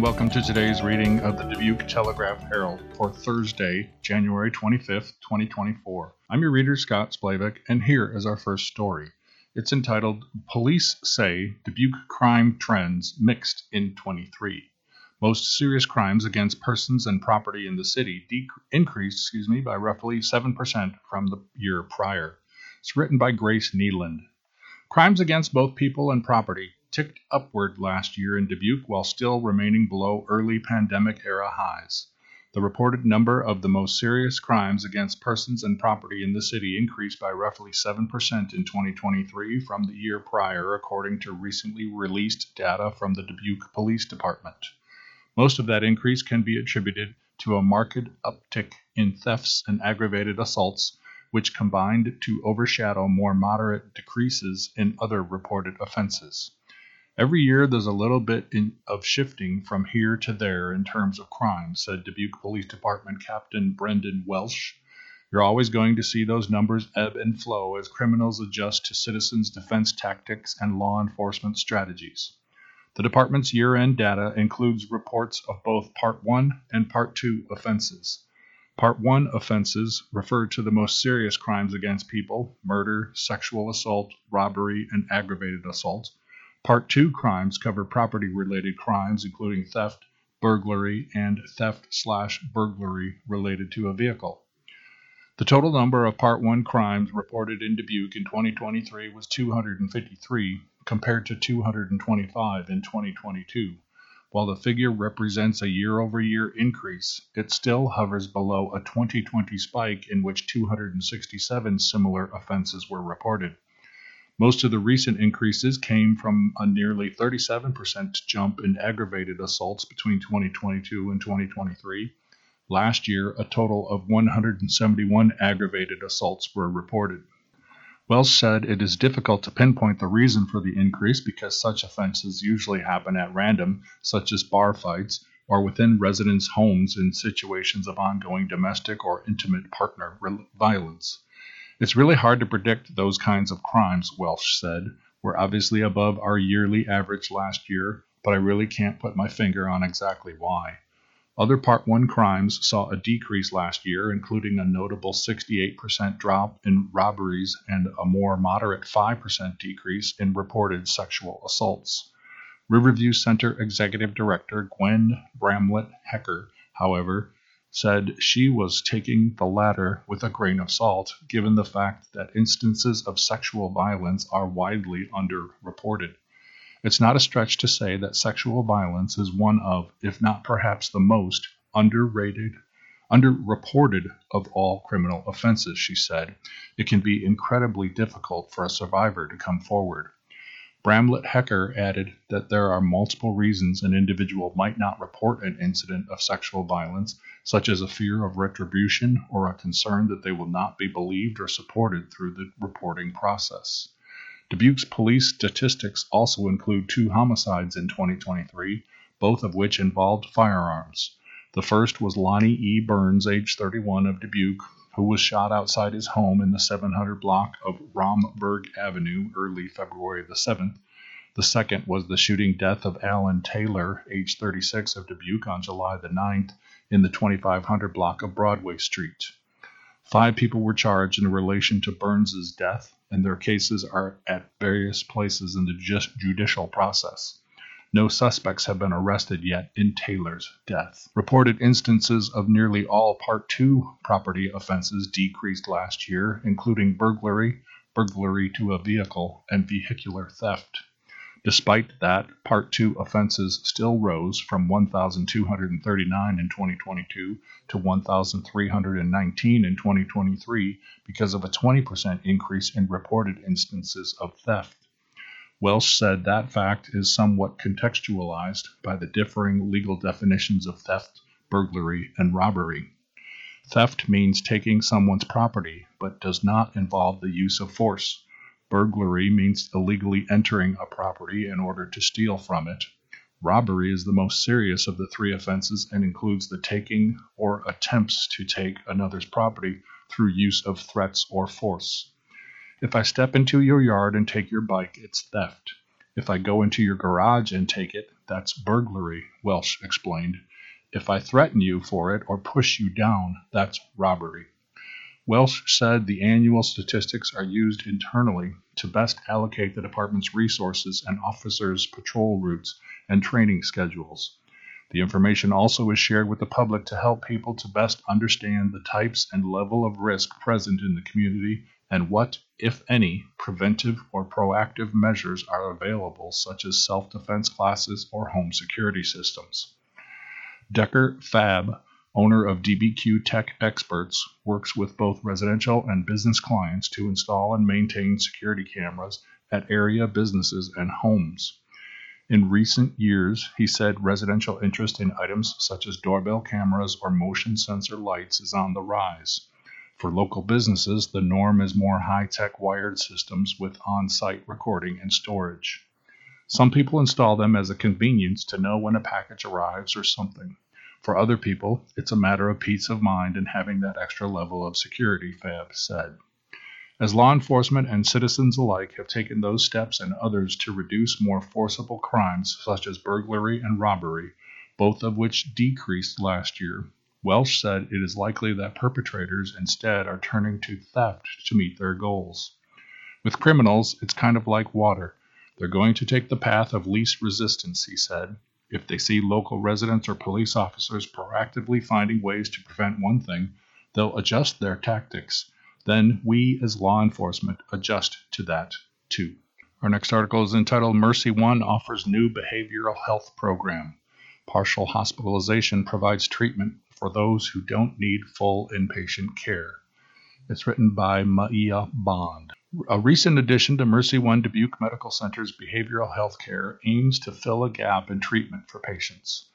And welcome to today's reading of the Dubuque Telegraph Herald for Thursday, January 25th, 2024. I'm your reader, Scott Splavik, and here is our first story. It's entitled Police Say Dubuque Crime Trends Mixed in 23. Most serious crimes against persons and property in the city de- increased excuse me, by roughly 7% from the year prior. It's written by Grace Neeland. Crimes against both people and property ticked upward last year in Dubuque while still remaining below early pandemic era highs. The reported number of the most serious crimes against persons and property in the city increased by roughly 7% in 2023 from the year prior, according to recently released data from the Dubuque Police Department. Most of that increase can be attributed to a marked uptick in thefts and aggravated assaults, which combined to overshadow more moderate decreases in other reported offenses. Every year there's a little bit in, of shifting from here to there in terms of crime, said Dubuque Police Department Captain Brendan Welsh. You're always going to see those numbers ebb and flow as criminals adjust to citizens' defense tactics and law enforcement strategies. The department's year end data includes reports of both Part 1 and Part 2 offenses. Part 1 offenses refer to the most serious crimes against people murder, sexual assault, robbery, and aggravated assault Part 2 crimes cover property related crimes, including theft, burglary, and theft slash burglary related to a vehicle. The total number of Part 1 crimes reported in Dubuque in 2023 was 253, compared to 225 in 2022. While the figure represents a year over year increase, it still hovers below a 2020 spike in which 267 similar offenses were reported. Most of the recent increases came from a nearly 37% jump in aggravated assaults between 2022 and 2023. Last year, a total of 171 aggravated assaults were reported. Welsh said it is difficult to pinpoint the reason for the increase because such offenses usually happen at random, such as bar fights, or within residents' homes in situations of ongoing domestic or intimate partner violence. It's really hard to predict those kinds of crimes, Welsh said. We're obviously above our yearly average last year, but I really can't put my finger on exactly why. Other Part 1 crimes saw a decrease last year, including a notable 68% drop in robberies and a more moderate 5% decrease in reported sexual assaults. Riverview Center Executive Director Gwen Bramlett Hecker, however, said she was taking the latter with a grain of salt, given the fact that instances of sexual violence are widely underreported. It's not a stretch to say that sexual violence is one of, if not perhaps the most, underrated, underreported of all criminal offenses, she said. It can be incredibly difficult for a survivor to come forward. Bramlett Hecker added that there are multiple reasons an individual might not report an incident of sexual violence, such as a fear of retribution or a concern that they will not be believed or supported through the reporting process. Dubuque's police statistics also include two homicides in 2023, both of which involved firearms. The first was Lonnie E. Burns, age 31, of Dubuque, who was shot outside his home in the 700 block of Rhomberg Avenue early February the 7th. The second was the shooting death of Alan Taylor, age 36, of Dubuque on July the 9th in the 2500 block of Broadway Street. Five people were charged in relation to Burns's death, and their cases are at various places in the judicial process. No suspects have been arrested yet in Taylor's death. Reported instances of nearly all Part 2 property offenses decreased last year, including burglary, burglary to a vehicle, and vehicular theft. Despite that, Part 2 offenses still rose from 1,239 in 2022 to 1,319 in 2023 because of a 20% increase in reported instances of theft. Welsh said that fact is somewhat contextualized by the differing legal definitions of theft, burglary, and robbery. Theft means taking someone's property, but does not involve the use of force. Burglary means illegally entering a property in order to steal from it. Robbery is the most serious of the three offenses and includes the taking or attempts to take another's property through use of threats or force. If I step into your yard and take your bike, it's theft. If I go into your garage and take it, That's burglary, Welsh explained. If I threaten you for it or push you down, that's robbery. Welsh said the annual statistics are used internally to best allocate the department's resources and officers' patrol routes and training schedules. The information also is shared with the public to help people to best understand the types and level of risk present in the community and what, if any, preventive or proactive measures are available, such as self defense classes or home security systems. Decker Fab, owner of DBQ Tech Experts, works with both residential and business clients to install and maintain security cameras at area businesses and homes. In recent years, he said residential interest in items such as doorbell cameras or motion sensor lights is on the rise. For local businesses, the norm is more high tech wired systems with on site recording and storage. Some people install them as a convenience to know when a package arrives or something. For other people, it's a matter of peace of mind and having that extra level of security, Fab said. As law enforcement and citizens alike have taken those steps and others to reduce more forcible crimes such as burglary and robbery, both of which decreased last year, Welsh said it is likely that perpetrators instead are turning to theft to meet their goals. With criminals, it's kind of like water. They're going to take the path of least resistance, he said. If they see local residents or police officers proactively finding ways to prevent one thing, they'll adjust their tactics then we as law enforcement adjust to that too. Our next article is entitled Mercy One offers new behavioral health program. Partial hospitalization provides treatment for those who don't need full inpatient care. It's written by Maia Bond. A recent addition to Mercy One Dubuque Medical Center's behavioral health care aims to fill a gap in treatment for patients.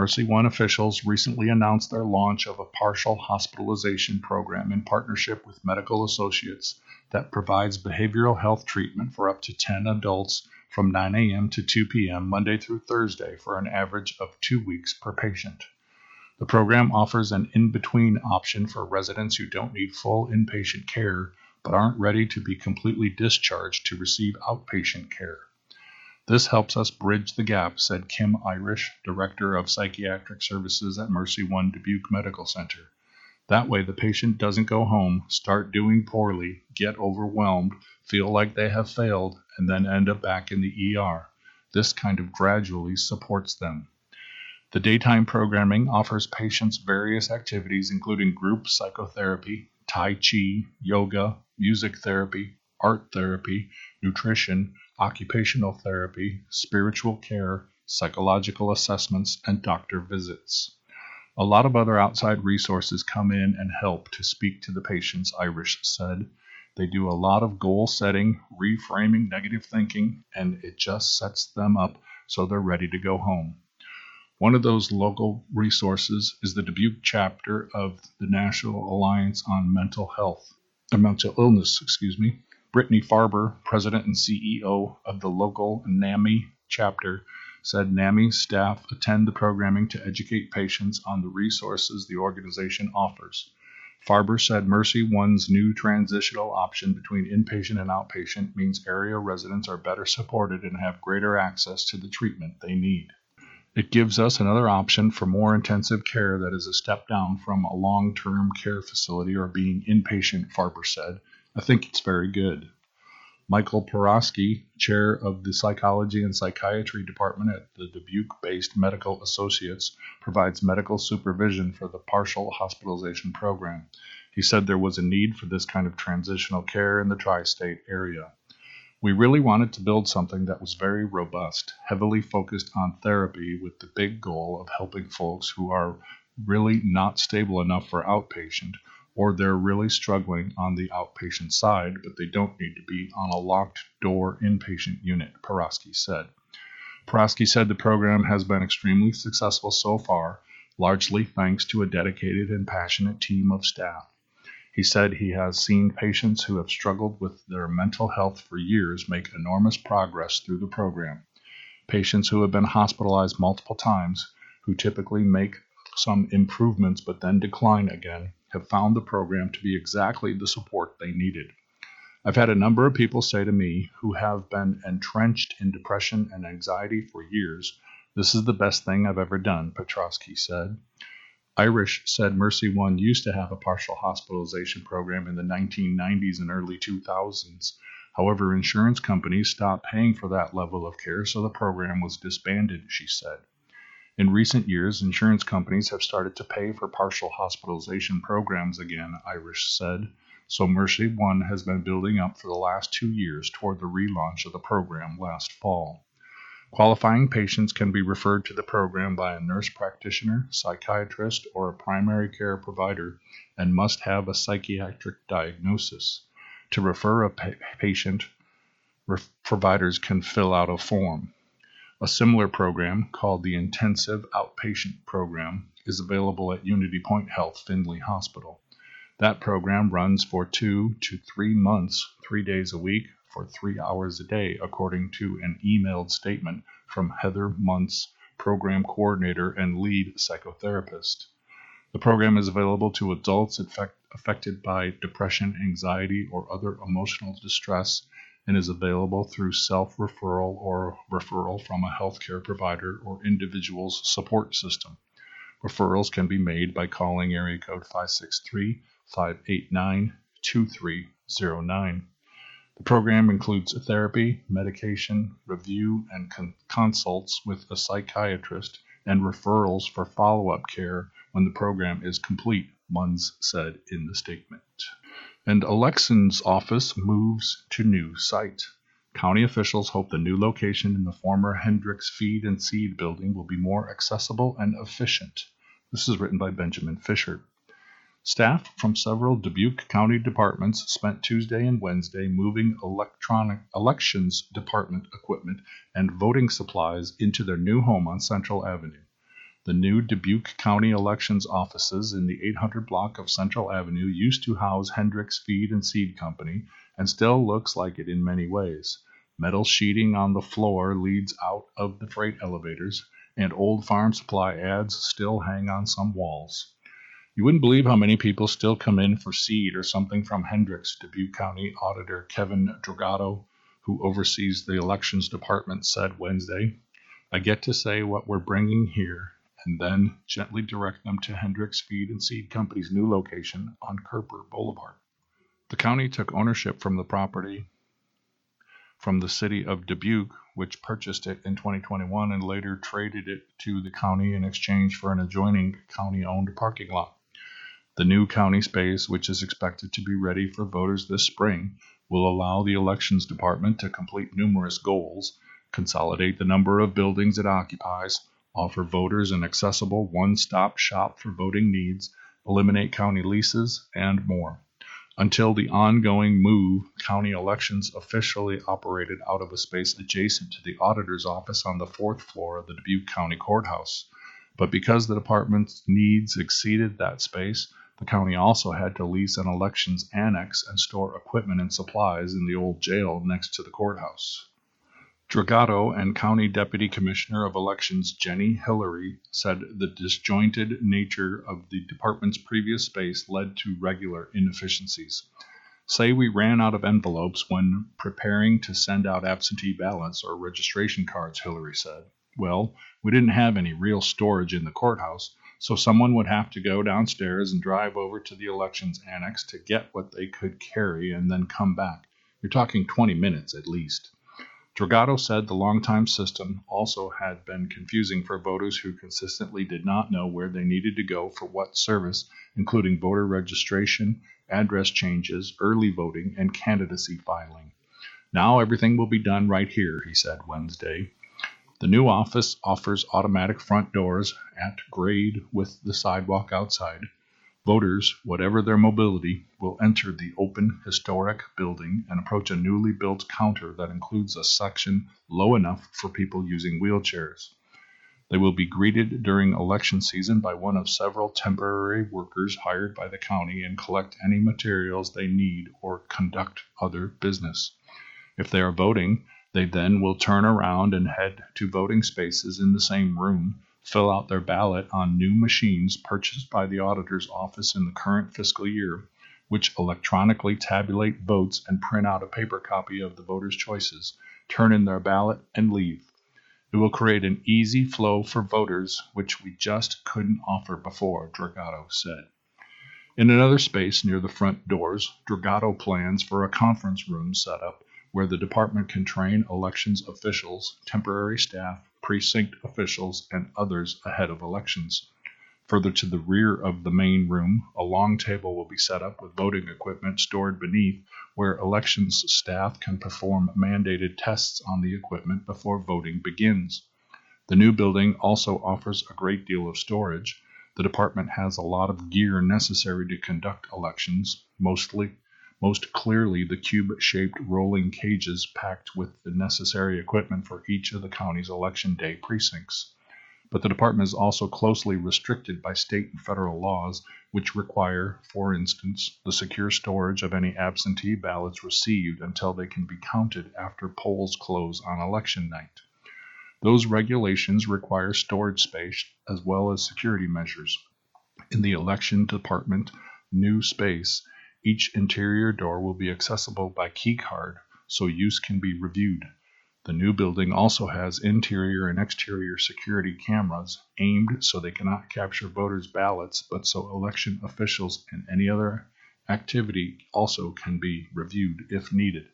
Mercy One officials recently announced their launch of a partial hospitalization program in partnership with Medical Associates that provides behavioral health treatment for up to 10 adults from 9 a.m. to 2 p.m. Monday through Thursday for an average of two weeks per patient. The program offers an in between option for residents who don't need full inpatient care but aren't ready to be completely discharged to receive outpatient care. This helps us bridge the gap, said Kim Irish, Director of Psychiatric Services at Mercy One Dubuque Medical Center. That way, the patient doesn't go home, start doing poorly, get overwhelmed, feel like they have failed, and then end up back in the ER. This kind of gradually supports them. The daytime programming offers patients various activities, including group psychotherapy, Tai Chi, yoga, music therapy, art therapy, nutrition, occupational therapy, spiritual care, psychological assessments, and doctor visits. A lot of other outside resources come in and help to speak to the patients, Irish said. They do a lot of goal setting, reframing negative thinking, and it just sets them up so they're ready to go home. One of those local resources is the Dubuque chapter of the National Alliance on Mental Health, or Mental Illness, excuse me. Brittany Farber, president and CEO of the local NAMI chapter, said NAMI staff attend the programming to educate patients on the resources the organization offers. Farber said Mercy One's new transitional option between inpatient and outpatient means area residents are better supported and have greater access to the treatment they need. It gives us another option for more intensive care that is a step down from a long term care facility or being inpatient, Farber said. I think it's very good. Michael Porosky, chair of the Psychology and Psychiatry Department at the Dubuque based Medical Associates, provides medical supervision for the partial hospitalization program. He said there was a need for this kind of transitional care in the tri state area. We really wanted to build something that was very robust, heavily focused on therapy, with the big goal of helping folks who are really not stable enough for outpatient or they're really struggling on the outpatient side, but they don't need to be on a locked door inpatient unit, Porosky said. Porosky said the program has been extremely successful so far, largely thanks to a dedicated and passionate team of staff. He said he has seen patients who have struggled with their mental health for years make enormous progress through the program. Patients who have been hospitalized multiple times, who typically make some improvements but then decline again, have found the program to be exactly the support they needed. I've had a number of people say to me who have been entrenched in depression and anxiety for years This is the best thing I've ever done, Petrosky said. Irish said Mercy One used to have a partial hospitalization program in the 1990s and early 2000s. However, insurance companies stopped paying for that level of care, so the program was disbanded, she said. In recent years, insurance companies have started to pay for partial hospitalization programs again, Irish said, so Mercy One has been building up for the last two years toward the relaunch of the program last fall. Qualifying patients can be referred to the program by a nurse practitioner, psychiatrist, or a primary care provider and must have a psychiatric diagnosis. To refer a pa- patient, providers can fill out a form. A similar program, called the Intensive Outpatient Program, is available at Unity Point Health Finley Hospital. That program runs for two to three months, three days a week, for three hours a day, according to an emailed statement from Heather Muntz, program coordinator and lead psychotherapist. The program is available to adults affect, affected by depression, anxiety, or other emotional distress and is available through self referral or referral from a healthcare provider or individual's support system. Referrals can be made by calling area code 563 589 2309. The program includes therapy, medication, review, and con- consults with a psychiatrist and referrals for follow up care when the program is complete, Munz said in the statement. And elections office moves to new site. County officials hope the new location in the former Hendricks Feed and Seed building will be more accessible and efficient. This is written by Benjamin Fisher. Staff from several Dubuque County departments spent Tuesday and Wednesday moving electronic elections department equipment and voting supplies into their new home on Central Avenue. The new Dubuque County elections offices in the 800 block of Central Avenue used to house Hendricks Feed and Seed Company and still looks like it in many ways. Metal sheeting on the floor leads out of the freight elevators, and old farm supply ads still hang on some walls. You wouldn't believe how many people still come in for seed or something from Hendricks, Dubuque County Auditor Kevin Dragotto, who oversees the elections department, said Wednesday. I get to say what we're bringing here and then gently direct them to Hendricks Feed and Seed Company's new location on Kerper Boulevard. The county took ownership from the property from the city of Dubuque, which purchased it in 2021 and later traded it to the county in exchange for an adjoining county owned parking lot. The new county space, which is expected to be ready for voters this spring, will allow the elections department to complete numerous goals, consolidate the number of buildings it occupies, offer voters an accessible one stop shop for voting needs, eliminate county leases, and more. Until the ongoing move, county elections officially operated out of a space adjacent to the auditor's office on the fourth floor of the Dubuque County Courthouse. But because the department's needs exceeded that space, the county also had to lease an elections annex and store equipment and supplies in the old jail next to the courthouse. Dragotto and County Deputy Commissioner of Elections Jenny Hillary said the disjointed nature of the department's previous space led to regular inefficiencies. Say we ran out of envelopes when preparing to send out absentee ballots or registration cards, Hillary said. Well, we didn't have any real storage in the courthouse, so someone would have to go downstairs and drive over to the elections annex to get what they could carry and then come back. You're talking 20 minutes at least. Dragotto said the long-time system also had been confusing for voters who consistently did not know where they needed to go for what service, including voter registration, address changes, early voting, and candidacy filing. Now everything will be done right here, he said Wednesday. The new office offers automatic front doors at grade with the sidewalk outside. Voters, whatever their mobility, will enter the open, historic building and approach a newly built counter that includes a section low enough for people using wheelchairs. They will be greeted during election season by one of several temporary workers hired by the county and collect any materials they need or conduct other business. If they are voting, they then will turn around and head to voting spaces in the same room, fill out their ballot on new machines purchased by the auditor's office in the current fiscal year, which electronically tabulate votes and print out a paper copy of the voter's choices, turn in their ballot, and leave. It will create an easy flow for voters, which we just couldn't offer before, Dragotto said. In another space near the front doors, Dragotto plans for a conference room setup where the department can train elections officials, temporary staff, precinct officials, and others ahead of elections. Further to the rear of the main room, a long table will be set up with voting equipment stored beneath where elections staff can perform mandated tests on the equipment before voting begins. The new building also offers a great deal of storage. The department has a lot of gear necessary to conduct elections, mostly most clearly the cube-shaped rolling cages packed with the necessary equipment for each of the county's election day precincts but the department is also closely restricted by state and federal laws, which require, for instance, the secure storage of any absentee ballots received until they can be counted after polls close on election night. Those regulations require storage space as well as security measures. In the election department new space, each interior door will be accessible by key card so use can be reviewed. The new building also has interior and exterior security cameras aimed so they cannot capture voters' ballots, but so election officials and any other activity also can be reviewed if needed.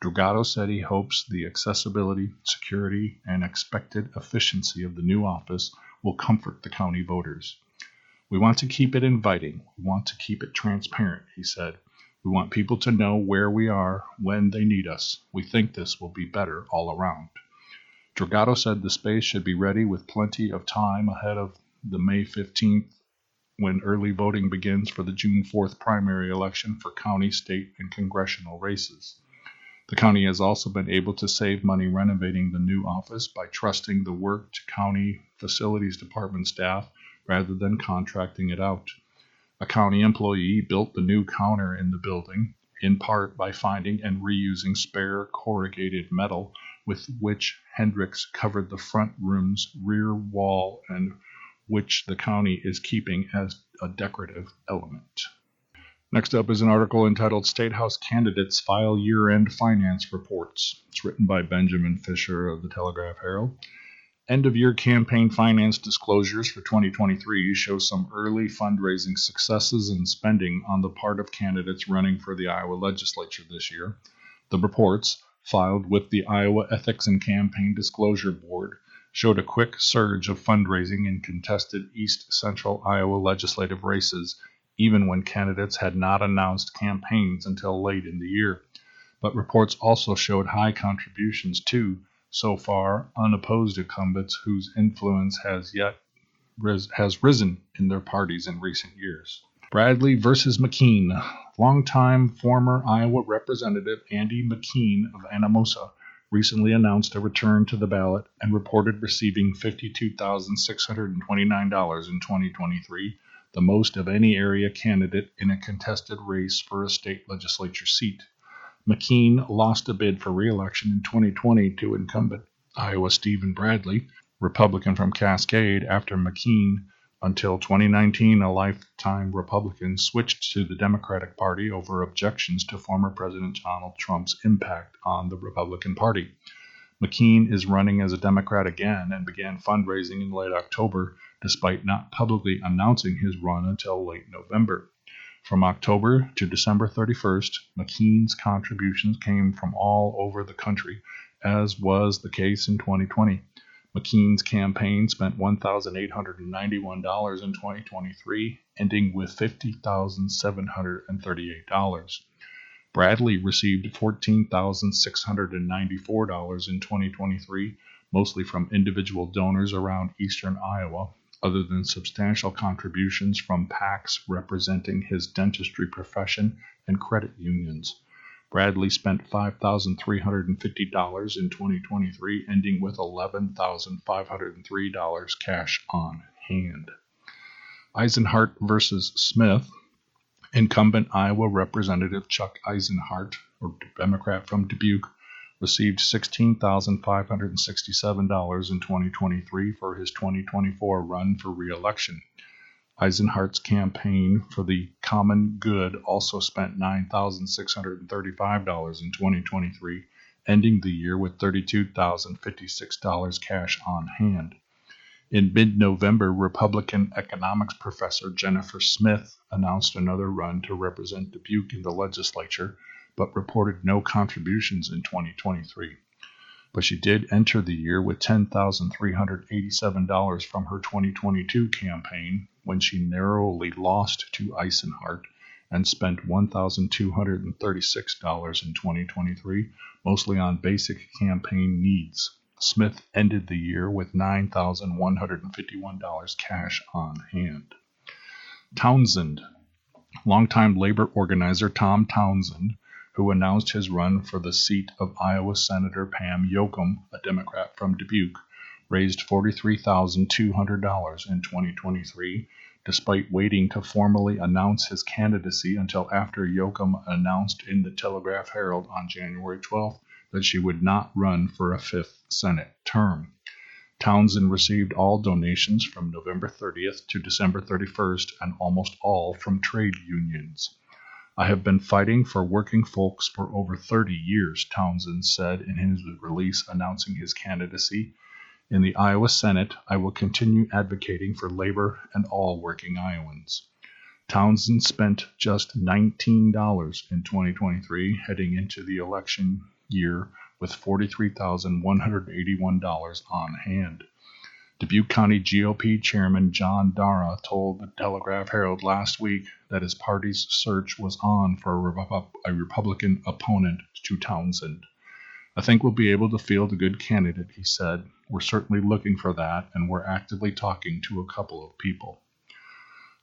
Dragotto said he hopes the accessibility, security, and expected efficiency of the new office will comfort the county voters. We want to keep it inviting. We want to keep it transparent, he said. We want people to know where we are when they need us. We think this will be better all around. Dragotto said the space should be ready with plenty of time ahead of the May 15th when early voting begins for the June 4th primary election for county, state, and congressional races. The county has also been able to save money renovating the new office by trusting the work to county facilities department staff rather than contracting it out. A county employee built the new counter in the building, in part by finding and reusing spare corrugated metal with which Hendricks covered the front room's rear wall and which the county is keeping as a decorative element. Next up is an article entitled State House Candidates File Year End Finance Reports. It's written by Benjamin Fisher of the Telegraph Herald. End of year campaign finance disclosures for 2023 show some early fundraising successes and spending on the part of candidates running for the Iowa legislature this year. The reports, filed with the Iowa Ethics and Campaign Disclosure Board, showed a quick surge of fundraising in contested East Central Iowa legislative races, even when candidates had not announced campaigns until late in the year. But reports also showed high contributions to so far unopposed incumbents whose influence has yet ris- has risen in their parties in recent years. Bradley versus McKean. Longtime former Iowa Representative Andy McKean of Anamosa recently announced a return to the ballot and reported receiving $52,629 in 2023, the most of any area candidate in a contested race for a state legislature seat. McKean lost a bid for reelection in 2020 to incumbent Iowa Steven Bradley, Republican from Cascade, after McKean, until 2019, a lifetime Republican, switched to the Democratic Party over objections to former President Donald Trump's impact on the Republican Party. McKean is running as a Democrat again and began fundraising in late October, despite not publicly announcing his run until late November. From October to December 31st, McKean's contributions came from all over the country, as was the case in 2020. McKean's campaign spent $1,891 in 2023, ending with $50,738. Bradley received $14,694 in 2023, mostly from individual donors around eastern Iowa, other than substantial contributions from PACs representing his dentistry profession and credit unions. Bradley spent $5,350 in 2023, ending with $11,503 cash on hand. Isenhart versus Smith. Incumbent Iowa Representative Chuck Isenhart, or Democrat from Dubuque, received $16,567 in 2023 for his 2024 run for reelection. Isenhart's campaign for the common good also spent $9,635 in 2023, ending the year with $32,056 cash on hand. In mid November, Republican economics professor Jennifer Smith announced another run to represent Dubuque in the legislature, but reported no contributions in 2023. But she did enter the year with $10,387 from her 2022 campaign when she narrowly lost to Isenhart and spent $1,236 in 2023, mostly on basic campaign needs. Smith ended the year with $9,151 cash on hand. Townsend. Longtime labor organizer Tom Townsend, who announced his run for the seat of Iowa Senator Pam Jochum, a Democrat from Dubuque, raised $43,200 in 2023, despite waiting to formally announce his candidacy until after Jochum announced in the Telegraph Herald on January 12th that she would not run for a fifth Senate term. Townsend received all donations from November 30th to December 31st and almost all from trade unions. I have been fighting for working folks for over 30 years, Townsend said in his release announcing his candidacy. In the Iowa Senate, I will continue advocating for labor and all working Iowans. Townsend spent just $19 in 2023 heading into the election year with $43,181 on hand. Dubuque County GOP Chairman John Dara told the Telegraph Herald last week that his party's search was on for a, a Republican opponent to Townsend. I think we'll be able to field a good candidate, he said. We're certainly looking for that, and we're actively talking to a couple of people.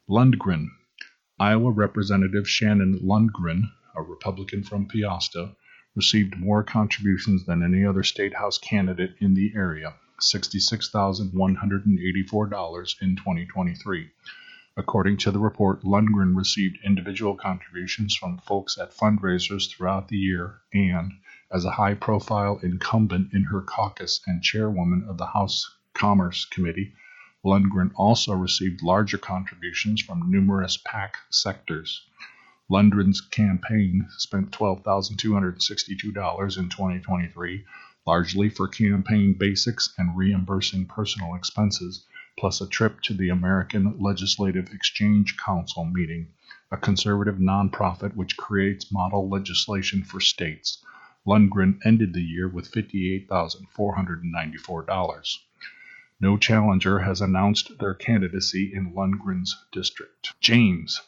Lundgren. Iowa Representative Shannon Lundgren, a Republican from Peosta, received more contributions than any other state house candidate in the area, $66,184 in 2023. According to the report, Lundgren received individual contributions from folks at fundraisers throughout the year and, as a high profile incumbent in her caucus and chairwoman of the House Commerce Committee, Lundgren also received larger contributions from numerous PAC sectors. Lundgren's campaign spent $12,262 in 2023, largely for campaign basics and reimbursing personal expenses, plus a trip to the American Legislative Exchange Council meeting, a conservative nonprofit which creates model legislation for states. Lundgren ended the year with $58,494. No challenger has announced their candidacy in Lundgren's district. James,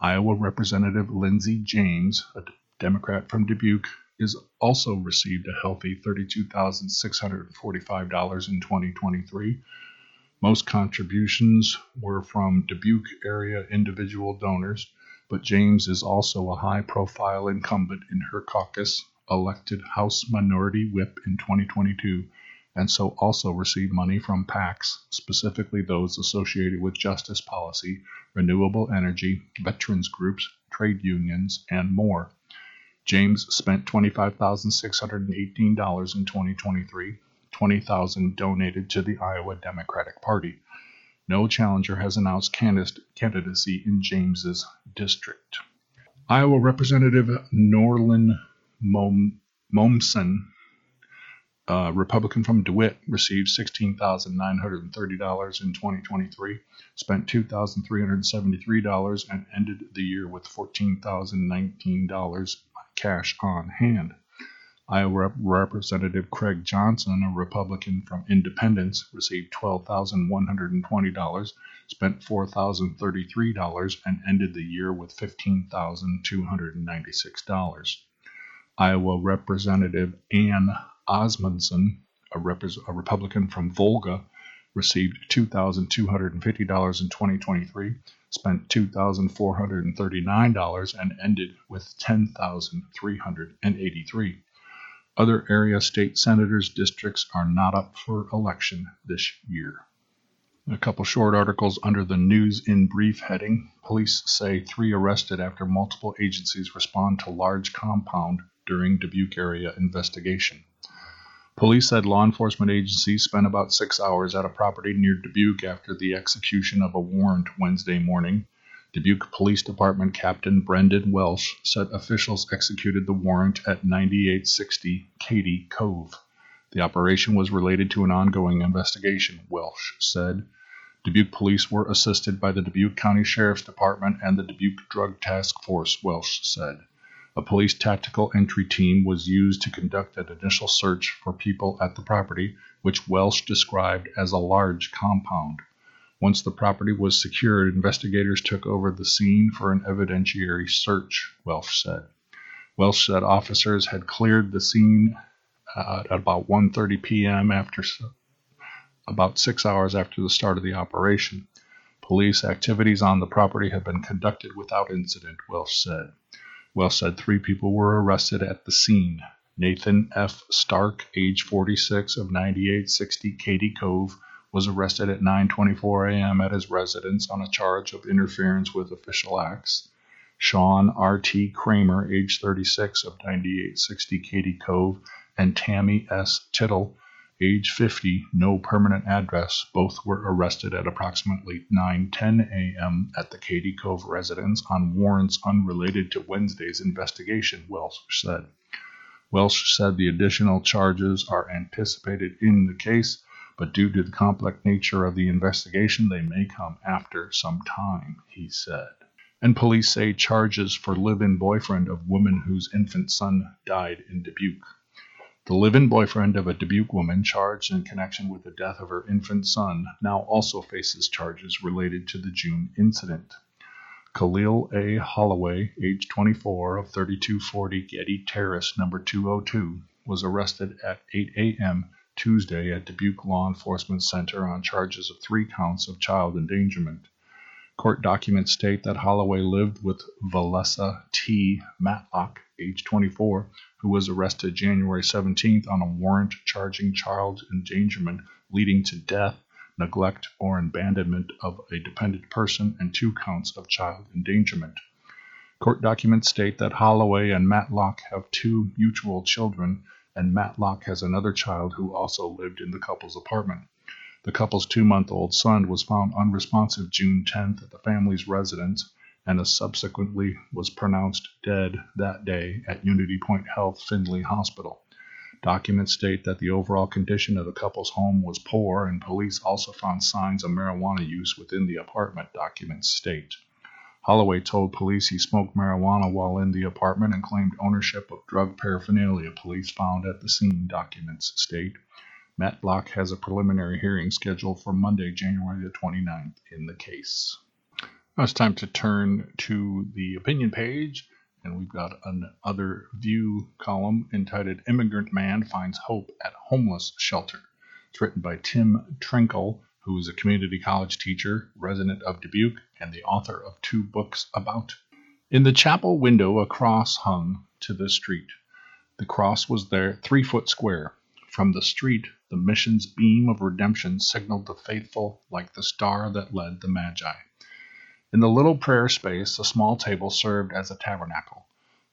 Iowa Representative Lindsey James, a Democrat from Dubuque, is also received a healthy $32,645 in 2023. Most contributions were from Dubuque area individual donors, but James is also a high profile incumbent in her caucus, elected House Minority Whip in 2022, and so also received money from PACs, specifically those associated with justice policy, renewable energy, veterans groups, trade unions, and more. James spent $25,618 in 2023, 20,000 donated to the Iowa Democratic Party. No challenger has announced candidacy in James's district. Iowa Representative Norlin Mom- Mommsen uh, Republican from DeWitt received $16,930 in 2023, spent $2,373, and ended the year with $14,019 cash on hand. Iowa Representative Craig Johnson, a Republican from Independence, received $12,120, spent $4,033, and ended the year with $15,296. Iowa Representative Ann Osmundson, a, rep- a Republican from Volga, received $2,250 in 2023, spent $2,439, and ended with 10,383. Other area state senators' districts are not up for election this year. A couple short articles under the News in Brief heading. Police say three arrested after multiple agencies respond to large compound during Dubuque area investigation. Police said law enforcement agencies spent about six hours at a property near Dubuque after the execution of a warrant Wednesday morning. Dubuque Police Department Captain Brendan Welsh said officials executed the warrant at 9860 Katy Cove. The operation was related to an ongoing investigation, Welsh said. Dubuque police were assisted by the Dubuque County Sheriff's Department and the Dubuque Drug Task Force, Welsh said. A police tactical entry team was used to conduct an initial search for people at the property, which Welsh described as a large compound. Once the property was secured, investigators took over the scene for an evidentiary search, Welsh said. Welsh said officers had cleared the scene uh, at about 1:30 p.m. after about 6 hours after the start of the operation. Police activities on the property have been conducted without incident, Welsh said. Welsh said three people were arrested at the scene. Nathan F. Stark, age 46 of 9860 Katy Cove, was arrested at 9:24 a.m. at his residence on a charge of interference with official acts. Sean R.T. Kramer, age 36 of 9860 Katy Cove, and Tammy S. Tittle, age 50, no permanent address, both were arrested at approximately 9:10 a.m. at the Katy Cove residence on warrants unrelated to Wednesday's investigation, Welsh said. Welsh said the additional charges are anticipated in the case but due to the complex nature of the investigation, they may come after some time, he said. And police say charges for live in boyfriend of woman whose infant son died in Dubuque. The live in boyfriend of a Dubuque woman charged in connection with the death of her infant son now also faces charges related to the June incident. Khalil A. Holloway, age 24, of 3240 Getty Terrace, number 202, was arrested at 8 a.m. Tuesday at Dubuque Law Enforcement Center on charges of three counts of child endangerment. Court documents state that Holloway lived with Valessa T. Matlock, age 24, who was arrested January 17th on a warrant charging child endangerment leading to death, neglect, or abandonment of a dependent person and two counts of child endangerment. Court documents state that Holloway and Matlock have two mutual children and Matlock has another child who also lived in the couple's apartment. The couple's two month old son was found unresponsive June 10th at the family's residence and subsequently was pronounced dead that day at Unity Point Health Finley Hospital. Documents state that the overall condition of the couple's home was poor, and police also found signs of marijuana use within the apartment, documents state. Holloway told police he smoked marijuana while in the apartment and claimed ownership of drug paraphernalia police found at the scene, documents state. Matlock has a preliminary hearing scheduled for Monday, January the 29th in the case. Now it's time to turn to the opinion page, and we've got another view column entitled Immigrant Man Finds Hope at Homeless Shelter. It's written by Tim Trenkle who is a community college teacher, resident of Dubuque, and the author of two books about. In the chapel window, a cross hung to the street. The cross was there, three foot square. From the street, the mission's beam of redemption signaled the faithful like the star that led the Magi. In the little prayer space, a small table served as a tabernacle.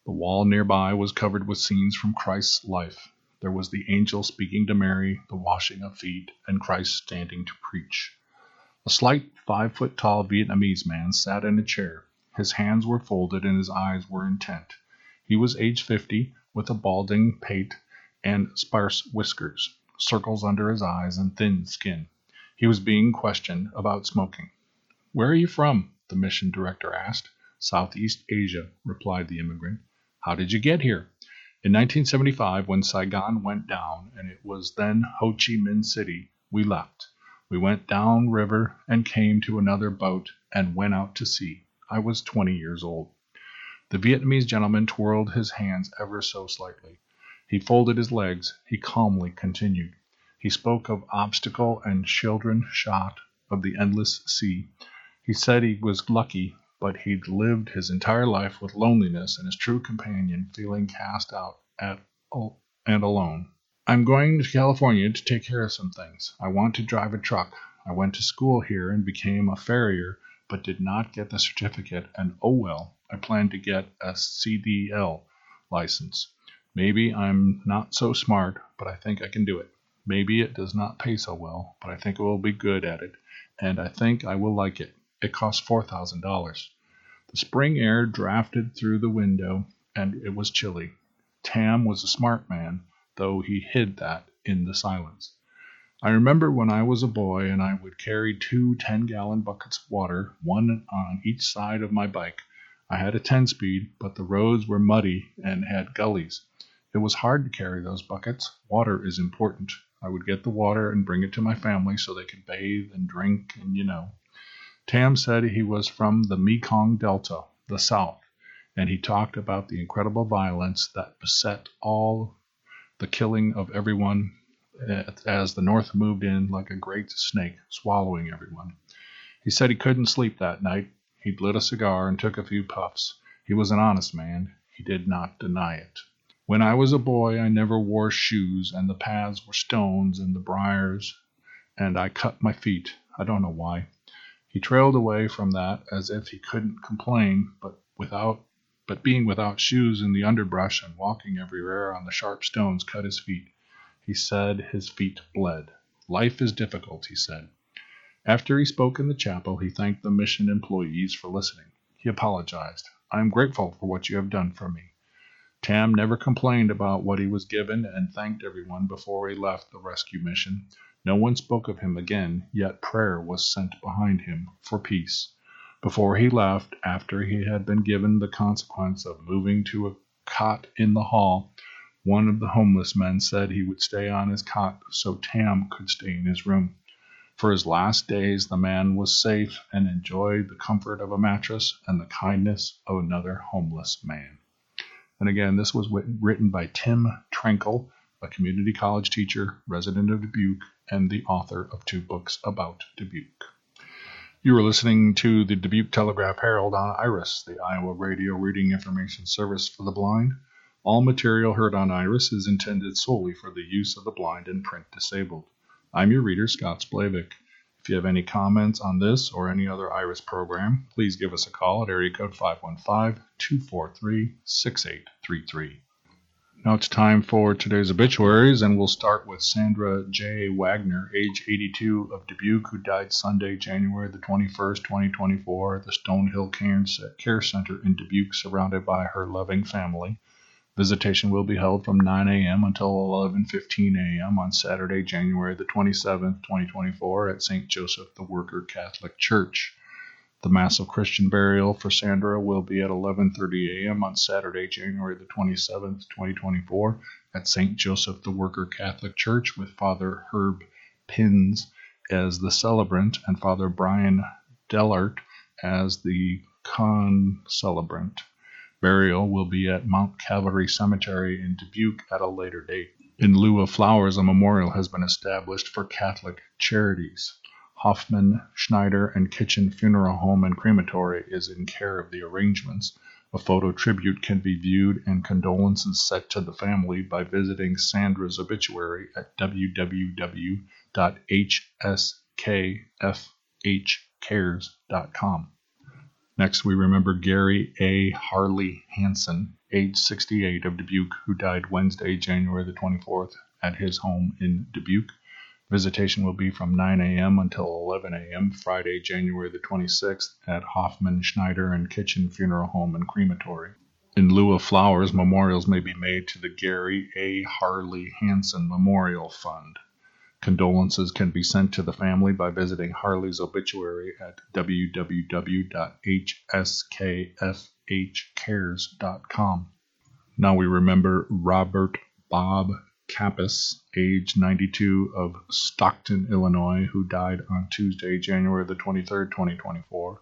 The wall nearby was covered with scenes from Christ's life there was the angel speaking to Mary, the washing of feet, and Christ standing to preach. A slight, five foot tall Vietnamese man sat in a chair. His hands were folded and his eyes were intent. He was age 50, with a balding pate and sparse whiskers, circles under his eyes, and thin skin. He was being questioned about smoking. Where are you from? The mission director asked. Southeast Asia, replied the immigrant. How did you get here? In 1975, when Saigon went down and it was then Ho Chi Minh City, we left. We went down river and came to another boat and went out to sea. I was 20 years old. The Vietnamese gentleman twirled his hands ever so slightly. He folded his legs. He calmly continued. He spoke of obstacle and children shot, of the endless sea. He said he was lucky but he'd lived his entire life with loneliness and his true companion feeling cast out at, and alone. I'm going to California to take care of some things. I want to drive a truck. I went to school here and became a farrier, but did not get the certificate, and oh well, I plan to get a CDL license. Maybe I'm not so smart, but I think I can do it. Maybe it does not pay so well, but I think I will be good at it, and I think I will like it. It costs $4,000. The spring air drafted through the window, and it was chilly. Tam was a smart man, though he hid that in the silence. I remember when I was a boy and I would carry two 10 gallon buckets of water, one on each side of my bike. I had a 10 speed, but the roads were muddy and had gullies. It was hard to carry those buckets. Water is important. I would get the water and bring it to my family so they could bathe and drink and you know. Tam said he was from the Mekong Delta, the South, and he talked about the incredible violence that beset all the killing of everyone eh, as the North moved in like a great snake, swallowing everyone. He said he couldn't sleep that night. He lit a cigar and took a few puffs. He was an honest man. He did not deny it. When I was a boy, I never wore shoes, and the paths were stones and the briars, and I cut my feet. I don't know why. He trailed away from that as if he couldn't complain, but without but being without shoes in the underbrush and walking everywhere on the sharp stones cut his feet. He said his feet bled. Life is difficult, he said. After he spoke in the chapel, he thanked the mission employees for listening. He apologized. I am grateful for what you have done for me. Tam never complained about what he was given and thanked everyone before he left the rescue mission. No one spoke of him again, yet prayer was sent behind him for peace. Before he left, after he had been given the consequence of moving to a cot in the hall, one of the homeless men said he would stay on his cot so Tam could stay in his room. For his last days, the man was safe and enjoyed the comfort of a mattress and the kindness of another homeless man. And again, this was written by Tim Trankel, a community college teacher, resident of Dubuque, and the author of two books about Dubuque. You are listening to the Dubuque Telegraph Herald on IRIS, the Iowa Radio Reading Information Service for the Blind. All material heard on IRIS is intended solely for the use of the blind and print disabled. I'm your reader, Scott Splavik. If you have any comments on this or any other IRIS program, please give us a call at area code 515 243 6833. Now it's time for today's obituaries, and we'll start with Sandra J. Wagner, age 82, of Dubuque, who died Sunday, January the 21st, 2024, at the Stonehill Care Center in Dubuque, surrounded by her loving family. Visitation will be held from 9 a.m. until 11:15 a.m. on Saturday, January the 27th, 2024, at St. Joseph the Worker Catholic Church. The Mass of Christian burial for Sandra will be at 11:30 a.m. on Saturday, January the 27th, 2024, at St. Joseph the Worker Catholic Church with Father Herb Pins as the celebrant and Father Brian Dellert as the concelebrant. Burial will be at Mount Calvary Cemetery in Dubuque at a later date. In lieu of flowers, a memorial has been established for Catholic charities. Hoffman, Schneider, and Kitchen Funeral Home and Crematory is in care of the arrangements. A photo tribute can be viewed and condolences sent to the family by visiting Sandra's obituary at www.hskfhcares.com. Next, we remember Gary A. Harley Hanson, age 68, of Dubuque, who died Wednesday, January the 24th, at his home in Dubuque. Visitation will be from 9 a.m. until 11 a.m. Friday, January the 26th, at Hoffman, Schneider, and Kitchen Funeral Home and Crematory. In lieu of flowers, memorials may be made to the Gary A. Harley Hanson Memorial Fund. Condolences can be sent to the family by visiting Harley's obituary at www.hskfhcares.com. Now we remember Robert Bob Kappas, age 92, of Stockton, Illinois, who died on Tuesday, January the 23rd, 2024.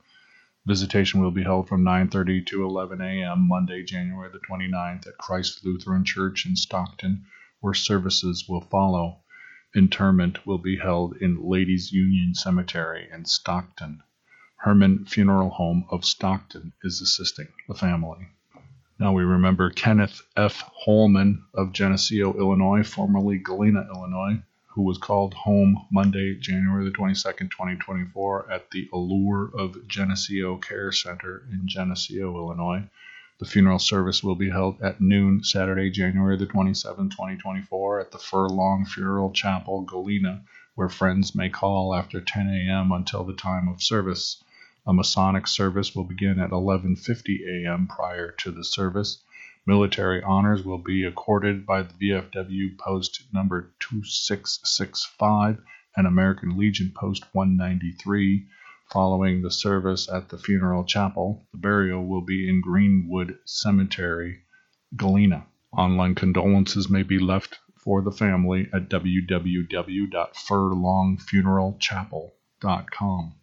Visitation will be held from 9:30 to 11 a.m. Monday, January the 29th at Christ Lutheran Church in Stockton, where services will follow. Interment will be held in Ladies Union Cemetery in Stockton. Herman Funeral Home of Stockton is assisting the family. Now we remember Kenneth F. Holman of Geneseo, Illinois, formerly Galena, Illinois, who was called home Monday, January the 22nd, 2024, at the Allure of Geneseo Care Center in Geneseo, Illinois. The funeral service will be held at noon Saturday, January the 27th, 2024, at the Furlong Funeral Chapel, Galena, where friends may call after 10 a.m. until the time of service. A Masonic service will begin at 11:50 a.m. prior to the service. Military honors will be accorded by the VFW post number 2665 and American Legion post 193 following the service at the funeral chapel. The burial will be in Greenwood Cemetery, Galena. Online condolences may be left for the family at www.furlongfuneralchapel.com.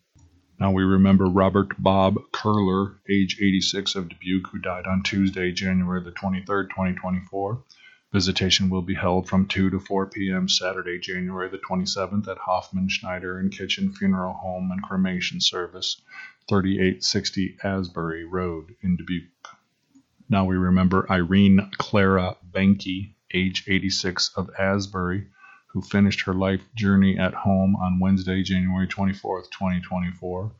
Now we remember Robert Bob Curler, age 86 of Dubuque, who died on Tuesday, January the 23rd, 2024. Visitation will be held from 2 to 4 p.m. Saturday, January the 27th at Hoffman Schneider and Kitchen Funeral Home and Cremation Service, 3860 Asbury Road in Dubuque. Now we remember Irene Clara Banky, age 86 of Asbury, who finished her life journey at home on Wednesday, January 24, 2024.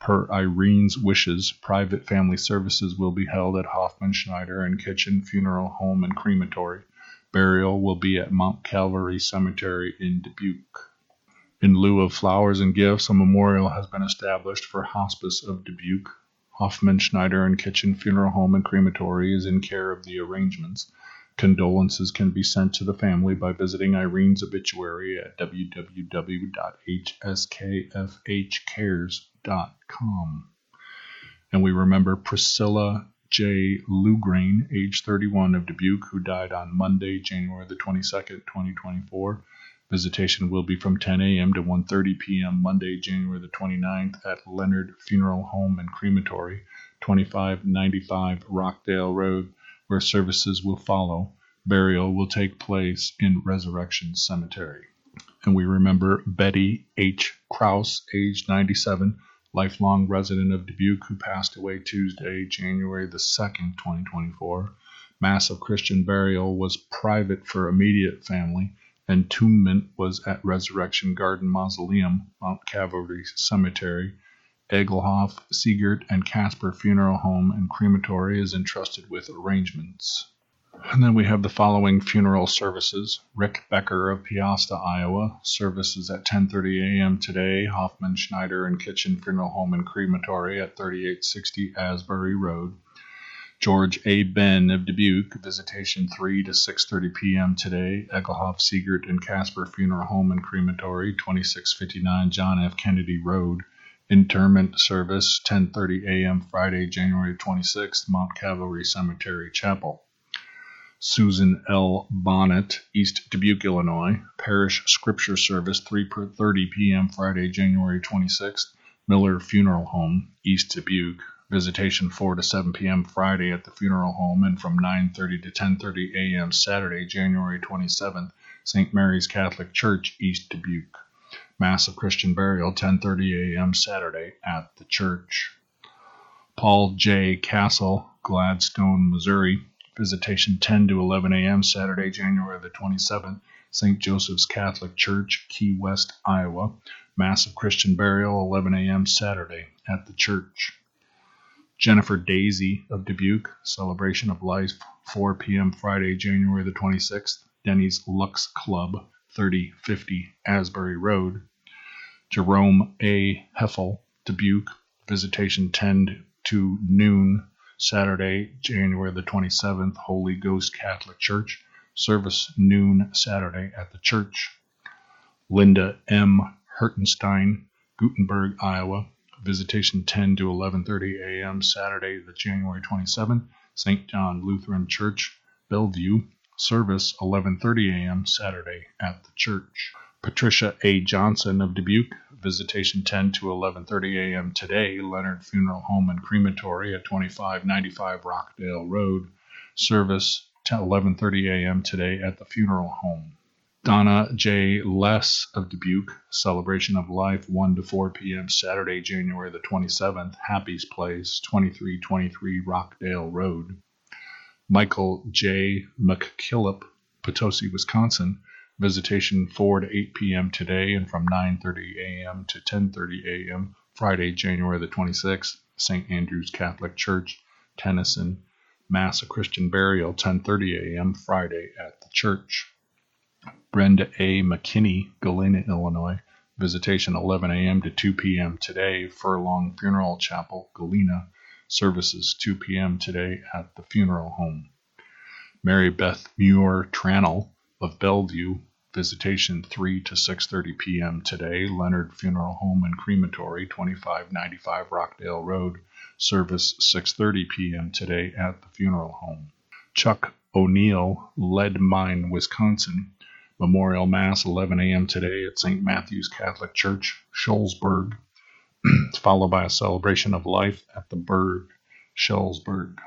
Per Irene's wishes, private family services will be held at Hoffman Schneider and Kitchen Funeral Home and Crematory. Burial will be at Mount Calvary Cemetery in Dubuque. In lieu of flowers and gifts, a memorial has been established for Hospice of Dubuque. Hoffman Schneider and Kitchen Funeral Home and Crematory is in care of the arrangements. Condolences can be sent to the family by visiting Irene's obituary at www.hskfhcares.com. And we remember Priscilla J. Lugrain, age 31 of Dubuque, who died on Monday, January the 22nd, 2024. Visitation will be from 10 a.m. to 1:30 p.m. Monday, January the 29th at Leonard Funeral Home and Crematory, 2595 Rockdale Road, where services will follow. Burial will take place in Resurrection Cemetery. And we remember Betty H. Kraus, age 97, lifelong resident of Dubuque, who passed away Tuesday, January the 2nd, 2024. Mass of Christian burial was private for immediate family. Entombment was at Resurrection Garden Mausoleum, Mount Calvary Cemetery, Egelhoff, Siegert, and Casper Funeral Home and Crematory is entrusted with arrangements. And then we have the following funeral services. Rick Becker of Peosta, Iowa. Services at 10:30 a.m. today. Hoffman Schneider and Kitchen Funeral Home and Crematory at 3860 Asbury Road. George A. Ben of Dubuque. Visitation 3 to 6:30 p.m. today. Egelhoff, Siegert, and Casper Funeral Home and Crematory, 2659 John F. Kennedy Road. Interment service 10:30 a.m. Friday, January 26th, Mount Calvary Cemetery Chapel. Susan L. Bonnet, East Dubuque, Illinois. Parish Scripture Service 3:30 p.m. Friday, January 26th, Miller Funeral Home, East Dubuque. Visitation 4 to 7 p.m. Friday at the funeral home and from 9:30 to 10:30 a.m. Saturday, January 27th, St. Mary's Catholic Church, East Dubuque. Mass of Christian burial 10:30 a.m. Saturday at the church. Paul J. Castle, Gladstone, Missouri. Visitation 10 to 11 a.m. Saturday, January the 27th. St. Joseph's Catholic Church, Key West, Iowa. Mass of Christian burial 11 a.m. Saturday at the church. Jennifer Daisy of Dubuque, celebration of life 4 p.m. Friday, January the 26th. Denny's Lux Club, 3050 Asbury Road. Jerome A. Heffel, Dubuque, visitation 10 to noon, Saturday, January the 27th, Holy Ghost Catholic Church. Service noon Saturday at the church. Linda M. Hertenstein, Guttenberg, Iowa. Visitation 10 to 11:30 a.m. Saturday, the January 27th, St. John Lutheran Church, Bellevue, Service 11:30 a.m. Saturday at the church. Patricia A. Johnson of Dubuque, visitation 10 to 11:30 a.m. today. Leonard Funeral Home and Crematory at 2595 Rockdale Road. Service 11:30 a.m. today at the funeral home. Donna J. Less of Dubuque, celebration of life 1 to 4 p.m. Saturday, January the 27th, Happy's Place, 2323 Rockdale Road. Michael J. McKillop, Potosi, Wisconsin. Visitation 4 to 8 p.m. today and from 9:30 a.m. to 10:30 a.m. Friday, January the 26th, St. Andrew's Catholic Church, Tennyson. Mass of Christian burial 10:30 a.m. Friday at the church. Brenda A. McKinney, Galena, Illinois. Visitation 11 a.m. to 2 p.m. today. Furlong Funeral Chapel, Galena. Services 2 p.m. today at the funeral home. Mary Beth Muir Tranel of Bellevue. Visitation 3 to 6:30 p.m. today. Leonard Funeral Home and Crematory, 2595 Rockdale Road. Service 6:30 p.m. today at the funeral home. Chuck O'Neill, Lead Mine, Wisconsin. Memorial Mass 11 a.m. today at St. Matthew's Catholic Church, Shullsburg, followed by a celebration of life at the Berg, Shullsburg.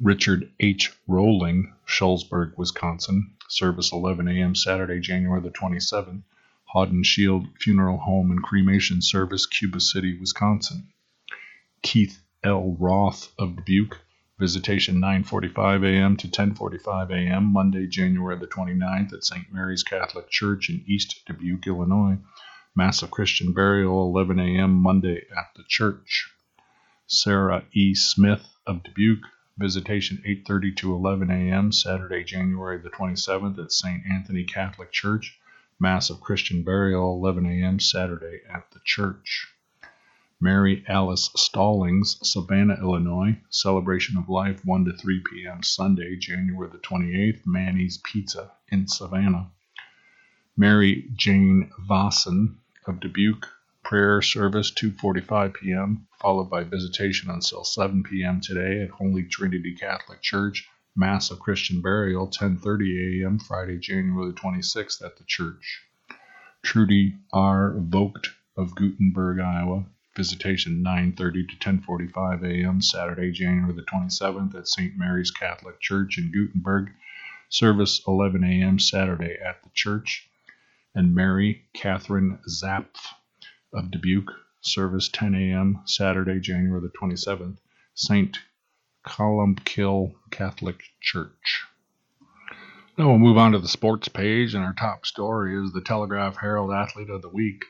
Richard H. Rolling, Shullsburg, Wisconsin, service 11 a.m. Saturday, January the 27th. Hawden Shield Funeral Home and Cremation Service, Cuba City, Wisconsin. Keith L. Roth of Dubuque, Visitation 9:45 a.m. to 10:45 a.m. Monday, January the 29th at St. Mary's Catholic Church in East Dubuque, Illinois. Mass of Christian burial 11 a.m. Monday at the church. Sarah E. Smith of Dubuque. Visitation 8:30 to 11 a.m. Saturday, January the 27th at St. Anthony Catholic Church. Mass of Christian burial 11 a.m. Saturday at the church. Mary Alice Stallings, Savannah, Illinois. Celebration of Life, 1 to 3 p.m. Sunday, January the 28th. Manny's Pizza in Savannah. Mary Jane Vossen of Dubuque. Prayer service 2:45 p.m. followed by visitation until 7 p.m. today at Holy Trinity Catholic Church. Mass of Christian burial 10:30 a.m. Friday, January 26th at the church. Trudy R. Vogt of Guttenberg, Iowa. Visitation 9:30 to 10:45 a.m. Saturday, January the 27th at St. Mary's Catholic Church in Guttenberg, Service 11 a.m. Saturday at the church. And Mary Catherine Zapf of Dubuque. Service 10 a.m. Saturday, January the 27th. St. Columbkille Catholic Church. Now we'll move on to the sports page, and our top story is the Telegraph Herald Athlete of the Week.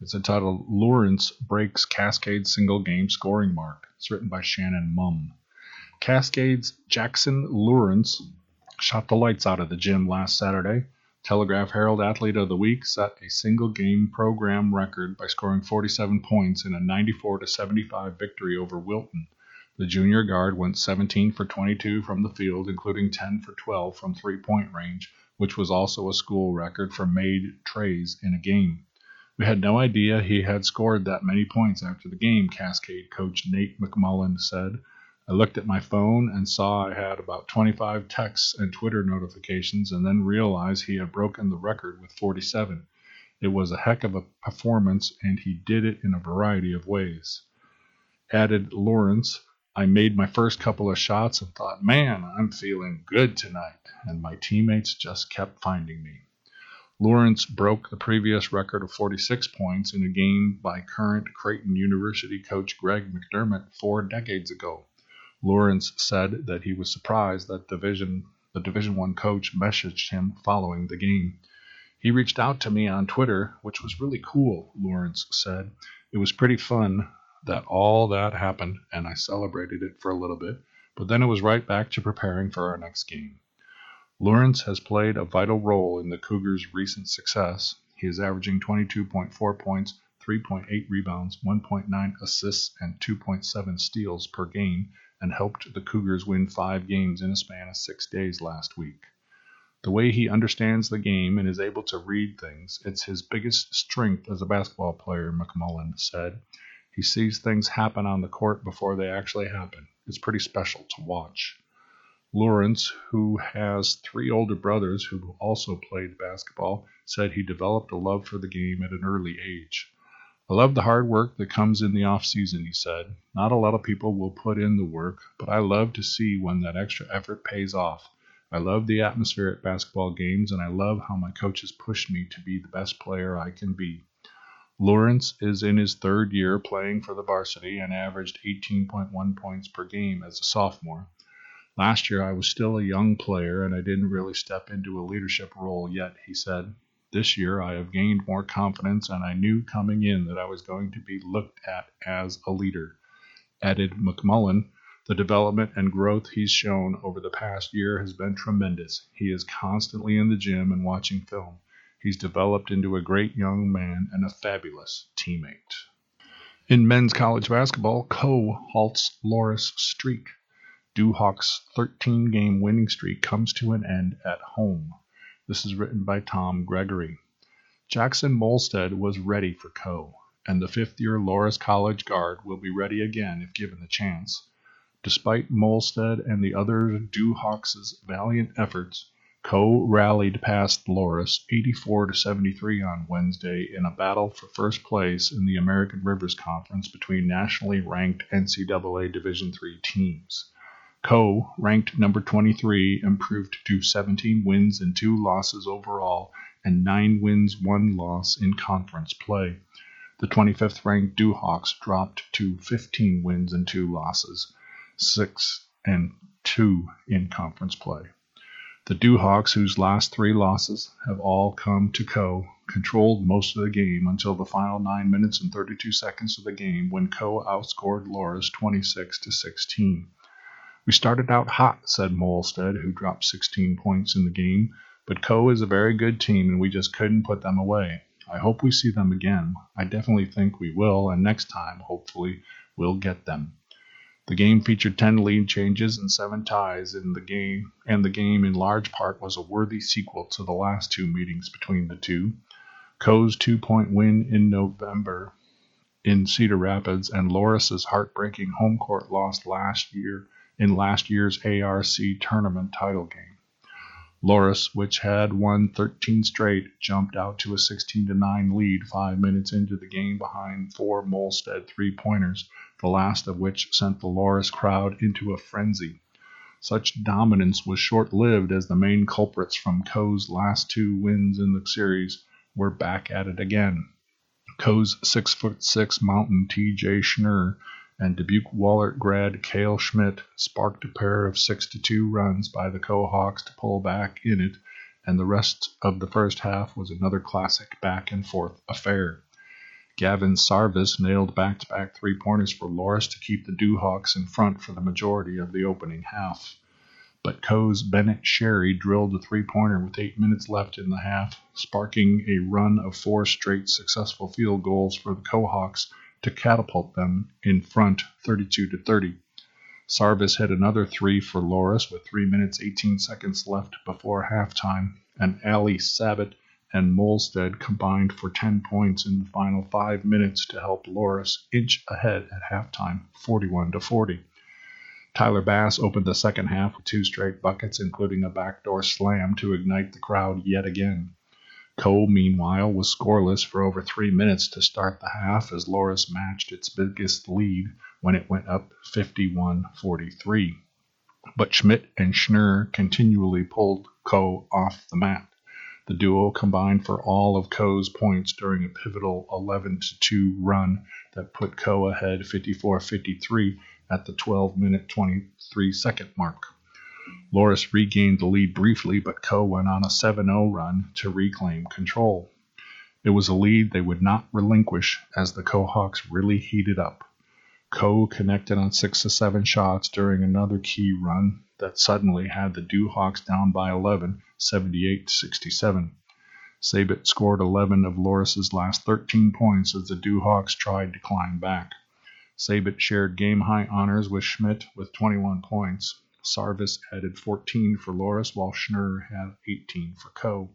It's entitled Lawrence Breaks Cascade Single Game Scoring Mark. It's written by Shannon Mumm. Cascade's Jackson Lawrence shot the lights out of the gym last Saturday. Telegraph Herald Athlete of the Week set a single game program record by scoring 47 points in a 94 75 victory over Wilton. The junior guard went 17 for 22 from the field, including 10 for 12 from three point range, which was also a school record for made treys in a game. We had no idea he had scored that many points after the game, Cascade coach Nate McMullen said. I looked at my phone and saw I had about 25 texts and Twitter notifications and then realized he had broken the record with 47. It was a heck of a performance and he did it in a variety of ways. Added Lawrence, I made my first couple of shots and thought, man, I'm feeling good tonight. And my teammates just kept finding me. Lawrence broke the previous record of 46 points in a game by current Creighton University coach Greg McDermott four decades ago. Lawrence said that he was surprised that division the Division One coach messaged him following the game. He reached out to me on Twitter, which was really cool, Lawrence said. It was pretty fun that all that happened, and I celebrated it for a little bit, but then it was right back to preparing for our next game. Lawrence has played a vital role in the Cougars' recent success. He is averaging 22.4 points, 3.8 rebounds, 1.9 assists, and 2.7 steals per game, and helped the Cougars win five games in a span of six days last week. The way he understands the game and is able to read things, it's his biggest strength as a basketball player, McMullen said. He sees things happen on the court before they actually happen. It's pretty special to watch. Lawrence, who has three older brothers who also played basketball, said he developed a love for the game at an early age. I love the hard work that comes in the off season, he said. Not a lot of people will put in the work, but I love to see when that extra effort pays off. I love the atmosphere at basketball games, and I love how my coaches push me to be the best player I can be. Lawrence is in his third year playing for the varsity and averaged 18.1 points per game as a sophomore. Last year, I was still a young player and I didn't really step into a leadership role yet, he said. This year, I have gained more confidence and I knew coming in that I was going to be looked at as a leader. Added McMullen, the development and growth he's shown over the past year has been tremendous. He is constantly in the gym and watching film. He's developed into a great young man and a fabulous teammate. In men's college basketball, Coe halts Loras' streak. Duhawk's 13 game winning streak comes to an end at home. This is written by Tom Gregory. Jackson Molstead was ready for Coe, and the fifth year Loras College guard will be ready again if given the chance. Despite Molstead and the other Duhawks' valiant efforts, Coe rallied past Loras 84 to 73 on Wednesday in a battle for first place in the American Rivers Conference between nationally ranked NCAA Division III teams. Coe, ranked number 23, improved to 17 wins and 2 losses overall and 9 wins, 1 loss in conference play. The 25th ranked Duhawks dropped to 15 wins and 2 losses, 6 and 2 in conference play. The Duhawks, whose last three losses have all come to Coe, controlled most of the game until the final 9 minutes and 32 seconds of the game when Coe outscored Loras 26 to 16. We started out hot, said Molstead, who dropped 16 points in the game, but Coe is a very good team and we just couldn't put them away. I hope we see them again. I definitely think we will, and next time, hopefully, we'll get them. The game featured 10 lead changes and 7 ties in the game, and the game in large part was a worthy sequel to the last two meetings between the two. Coe's two-point win in November in Cedar Rapids and Loras's heartbreaking home court loss last year in last year's ARC tournament title game. Loras, which had won 13 straight, jumped out to a 16 9 lead five minutes into the game behind four Molstead three pointers, the last of which sent the Loras crowd into a frenzy. Such dominance was short lived as the main culprits from Coe's last two wins in the series were back at it again. Coe's six foot six mountain T.J. Schnurr and Dubuque Wahlert grad Cale Schmidt sparked a pair of 6 2 runs by the Kohawks to pull back in it, and the rest of the first half was another classic back and forth affair. Gavin Sarvis nailed back to back three pointers for Loras to keep the Duhawks in front for the majority of the opening half. But Coe's Bennett Sherry drilled a three pointer with eight minutes left in the half, sparking a run of four straight successful field goals for the Kohawks to catapult them in front 32 to 30. Sarvis hit another three for Loras with 3 minutes 18 seconds left before halftime, and Ali Sabat and Molstead combined for 10 points in the final 5 minutes to help Loras inch ahead at halftime 41 to 40. Tyler Bass opened the second half with two straight buckets, including a backdoor slam to ignite the crowd yet again. Coe, meanwhile, was scoreless for over three minutes to start the half as Loras matched its biggest lead when it went up 51 43. But Schmidt and Schnurr continually pulled Coe off the mat. The duo combined for all of Coe's points during a pivotal 11 2 run that put Coe ahead 54 53 at the 12 minute 23 second mark. Loras regained the lead briefly, but Coe went on a 7 0 run to reclaim control. It was a lead they would not relinquish as the Kohawks really heated up. Coe connected on 6 to 7 shots during another key run that suddenly had the Duhawks down by 11, 78 67. Sabit scored 11 of Loras's last 13 points as the Duhawks tried to climb back. Sabit shared game high honors with Schmidt with 21 points. Sarvis added 14 for Loras, while Schnurr had 18 for Coe.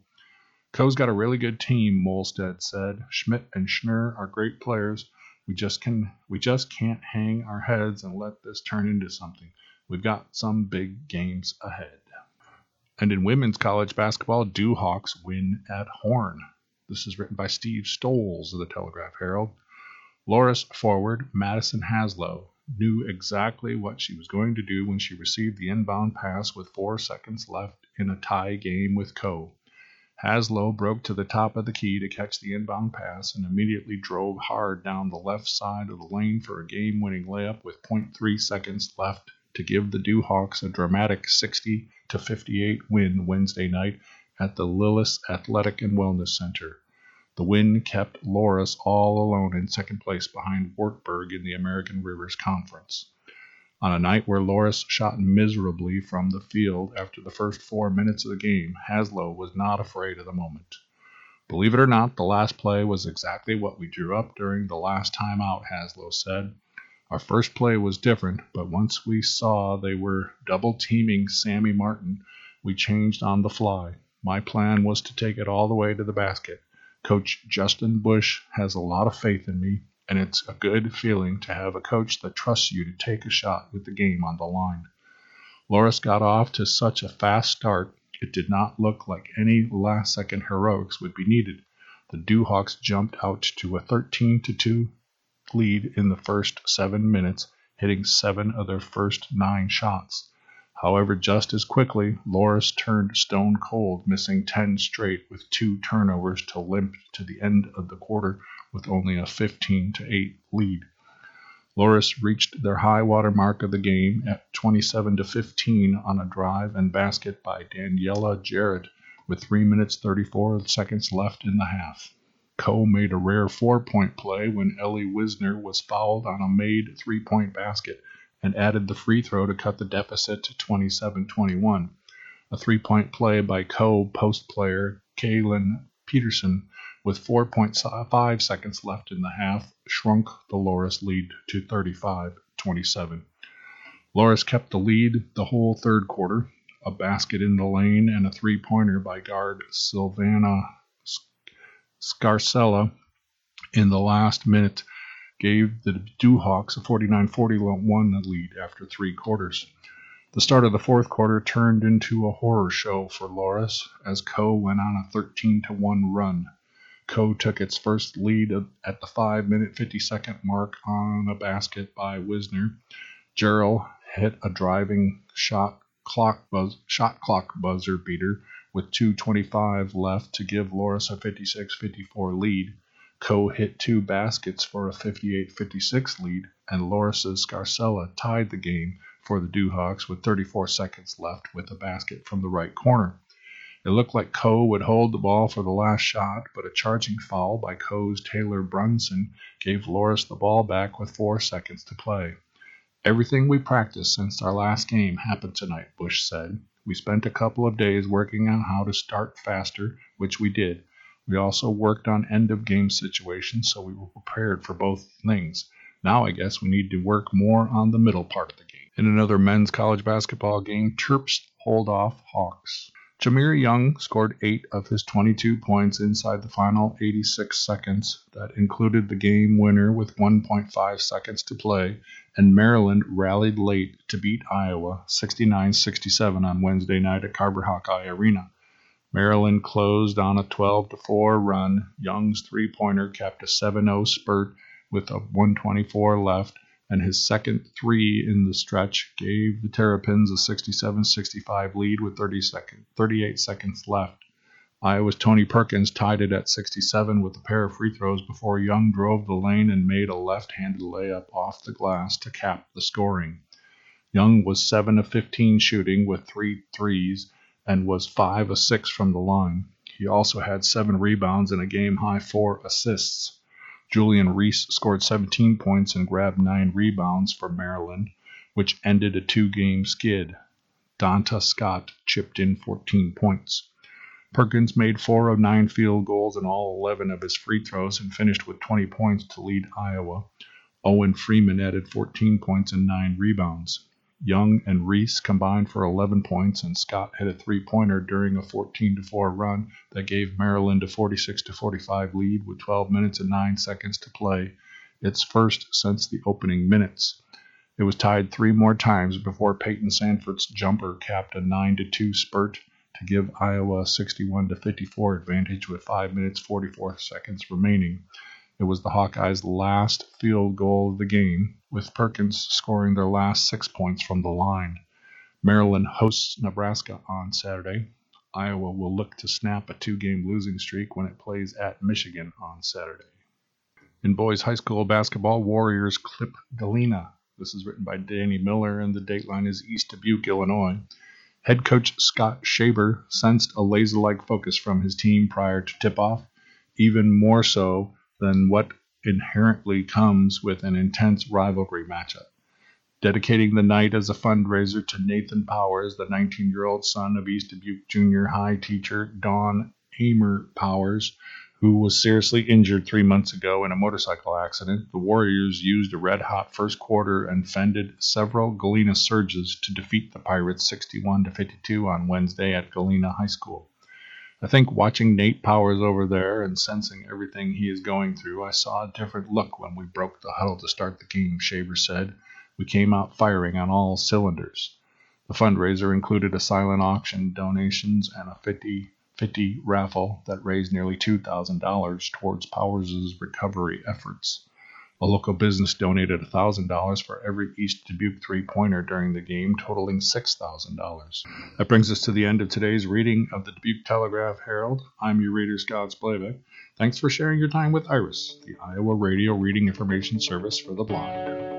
Coe's got a really good team, Molstead said. Schmidt and Schnurr are great players. We just can we just can't hang our heads and let this turn into something. We've got some big games ahead. And in women's college basketball, Duhawks win at Horn. This is written by Steve Stoles of the Telegraph Herald. Loras forward Madison Haslow knew exactly what she was going to do when she received the inbound pass with four seconds left in a tie game with Coe. Haslow broke to the top of the key to catch the inbound pass and immediately drove hard down the left side of the lane for a game winning layup with 0.3 seconds left to give the Duhawks a dramatic 60 to 58 win Wednesday night at the Lillis Athletic and Wellness Center. The win kept Loras all alone in second place behind Wartburg in the American Rivers Conference. On a night where Loras shot miserably from the field after the first four minutes of the game, Haslow was not afraid of the moment. Believe it or not, the last play was exactly what we drew up during the last time out, Haslow said. Our first play was different, but once we saw they were double teaming Sammy Martin, we changed on the fly. My plan was to take it all the way to the basket. Coach Justin Bush has a lot of faith in me, and it's a good feeling to have a coach that trusts you to take a shot with the game on the line. Loras got off to such a fast start, it did not look like any last second heroics would be needed. The Duhawks jumped out to a 13 2 lead in the first seven minutes, hitting seven of their first nine shots. However, just as quickly, Loras turned stone cold, missing 10 straight with two turnovers to limp to the end of the quarter with only a 15 to 8 lead. Loras reached their high water mark of the game at 27 to 15 on a drive and basket by Daniela Jarrett with 3 minutes 34 seconds left in the half. Coe made a rare four point play when Ellie Wisner was fouled on a made three point basket and added the free throw to cut the deficit to 27 21. A three point play by Coe post player Kaylin Peterson with 4.5 seconds left in the half, shrunk the Loras lead to 35 27. Loras kept the lead the whole third quarter. A basket in the lane and a three pointer by guard Silvana Scarcella in the last minute gave the Duhawks a 49 41 lead after three quarters. The start of the fourth quarter turned into a horror show for Loras as Coe went on a 13 1 run. Coe took its first lead at the 5 minute 50 second mark on a basket by Wisner. Gerald hit a driving shot clock buzz, shot clock buzzer beater with 2.25 left to give Loras a 56 54 lead. Coe hit two baskets for a 58 56 lead, and Loras's Scarcella tied the game for the Duhawks with 34 seconds left with a basket from the right corner. It looked like Coe would hold the ball for the last shot, but a charging foul by Coe's Taylor Brunson gave Loras the ball back with four seconds to play. Everything we practiced since our last game happened tonight, Bush said. We spent a couple of days working on how to start faster, which we did. We also worked on end of game situations, so we were prepared for both things. Now I guess we need to work more on the middle part of the game. In another men's college basketball game, Terps hold off Hawks. Jahmir Young scored eight of his 22 points inside the final 86 seconds. That included the game winner with 1.5 seconds to play, and Maryland rallied late to beat Iowa 69 67 on Wednesday night at Carver Hawkeye Arena. Maryland closed on a 12 4 run. Young's three pointer kept a 7 0 spurt with a 124 left and his second three in the stretch gave the Terrapins a 67 65 lead with 30 second, 38 seconds left. Iowa's Tony Perkins tied it at 67 with a pair of free throws before Young drove the lane and made a left handed layup off the glass to cap the scoring. Young was 7 of 15 shooting with three threes and was 5 of 6 from the line. He also had seven rebounds and a game high four assists. Julian Reese scored 17 points and grabbed nine rebounds for Maryland, which ended a two game skid. Donta Scott chipped in 14 points. Perkins made four of nine field goals and all 11 of his free throws and finished with 20 points to lead Iowa. Owen Freeman added 14 points and nine rebounds. Young and Reese combined for 11 points, and Scott hit a three pointer during a 14 4 run that gave Maryland a 46 45 lead with 12 minutes and 9 seconds to play, its first since the opening minutes. It was tied three more times before Payton Sandfort's jumper capped a 9 2 spurt to give Iowa a 61 54 advantage with 5 minutes 44 seconds remaining. It was the Hawkeyes' last field goal of the game, with Perkins scoring their last six points from the line. Maryland hosts Nebraska on Saturday. Iowa will look to snap a two game losing streak when it plays at Michigan on Saturday. In boys high school basketball, Warriors clip Galena. This is written by Danny Miller, and the dateline is East Dubuque, Illinois. Head coach Scott Shaber sensed a laser like focus from his team prior to tip off, even more so than what inherently comes with an intense rivalry matchup. Dedicating the night as a fundraiser to Nathan Powers, the 19 year old son of East Dubuque Junior High teacher Don Amer Powers, who was seriously injured three months ago in a motorcycle accident, the Warriors used a red hot first quarter and fended several Galena surges to defeat the Pirates 61 52 on Wednesday at Galena High School. I think watching Nate Powers over there and sensing everything he is going through, I saw a different look when we broke the huddle to start the game, Shaver said. We came out firing on all cylinders. The fundraiser included a silent auction, donations, and a 50 50 raffle that raised nearly $2,000 towards Powers' recovery efforts. A local business donated $1,000 for every East Dubuque three pointer during the game, totaling $6,000. That brings us to the end of today's reading of the Dubuque Telegraph Herald. I'm your reader, Scott Splavik. Thanks for sharing your time with Iris, the Iowa Radio Reading Information Service for the blind.